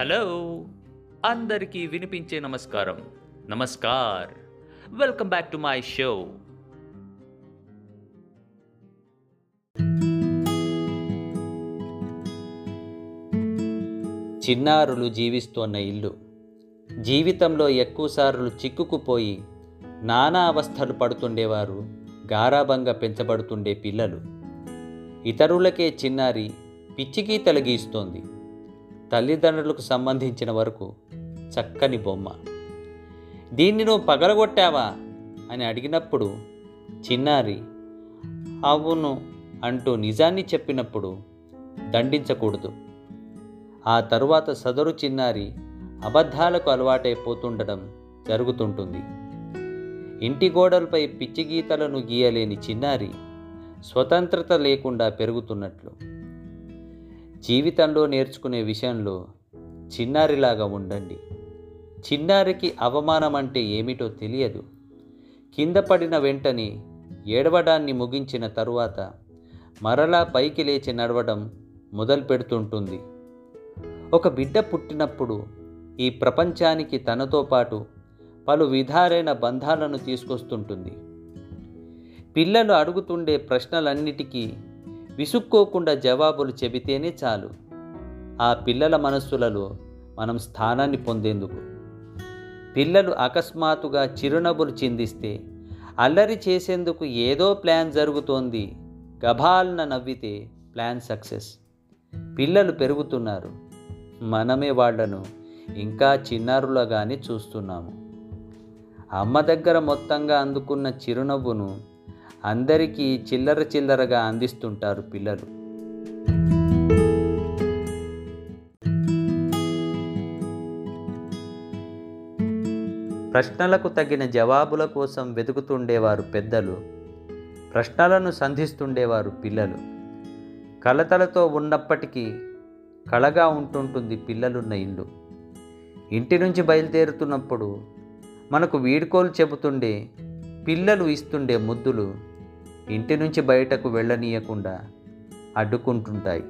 Hello. అందరికీ వినిపించే నమస్కారం. Namaskar. Welcome back to my show. చిన్నారులు జీవిస్తోన్న ఇల్లు. జీవితంలో ఎక్కువసార్లు చిక్కుకుపోయి నానా అవస్థలు పడుతుండేవారు గారాబంగా పెంచబడుతుండే పిల్లలు. ఇతరులకే చిన్నారి పిచ్చికి తొలగిస్తోంది తల్లిదండ్రులకు సంబంధించిన వరకు చక్కని బొమ్మ. దీన్ని నువ్వు పగలగొట్టావా? అని అడిగినప్పుడు చిన్నారి అవును అంటూ నిజాన్ని చెప్పినప్పుడు దండించకూడదు. ఆ తరువాత సదరు చిన్నారి అబద్ధాలకు అలవాటైపోతుండడం జరుగుతుంటుంది. ఇంటి గోడలపై పిచ్చి గీతలను గీయలేని చిన్నారి స్వతంత్రత లేకుండా పెరుగుతున్నట్లు. జీవితంలో నేర్చుకునే విషయంలో చిన్నారిలాగా ఉండండి. చిన్నారికి అవమానం అంటే ఏమిటో తెలియదు. కింద పడిన వెంటనే ఏడవడాన్ని ముగించిన తరువాత మరలా పైకి లేచి నడవడం మొదలు పెడుతుంటుంది. ఒక బిడ్డ పుట్టినప్పుడు ఈ ప్రపంచానికి తనతో పాటు పలు విధాలైన బంధాలను తీసుకొస్తుంటుంది. పిల్లలు అడుగుతుండే ప్రశ్నలన్నిటికీ విసుక్కోకుండా జవాబులు చెబితేనే చాలు. ఆ పిల్లల మనస్సులలో మనం స్థానాన్ని పొందేందుకు? పిల్లలు అకస్మాత్తుగా చిరునవ్వులు చిందిస్తే అల్లరి చేసేందుకు ఏదో ప్లాన్ జరుగుతోంది. గభాల్న నవ్వితే ప్లాన్ సక్సెస్. పిల్లలు పెరుగుతున్నారు. మనమే వాళ్ళను ఇంకా చిన్నారులుగానే చూస్తున్నాము. అమ్మ దగ్గర మొత్తంగా అందుకున్న చిరునవ్వును అందరికీ చిల్లర చిల్లరగా అందిస్తుంటారు పిల్లలు. ప్రశ్నలకు తగిన జవాబుల కోసం వెతుకుతుండేవారు పెద్దలు. ప్రశ్నలను సంధిస్తుండేవారు పిల్లలు. కలతలతో ఉన్నప్పటికీ కళగా ఉంటుంటుంది పిల్లలున్న ఇల్లు. ఇంటి నుంచి బయలుదేరుతున్నప్పుడు మనకు వీడ్కోలు చెబుతుండే పిల్లలు ఇస్తుండే ముద్దులు ఇంటి నుంచి బయటకు వెళ్ళనీయకుండా అడ్డుకుంటుంటాయి.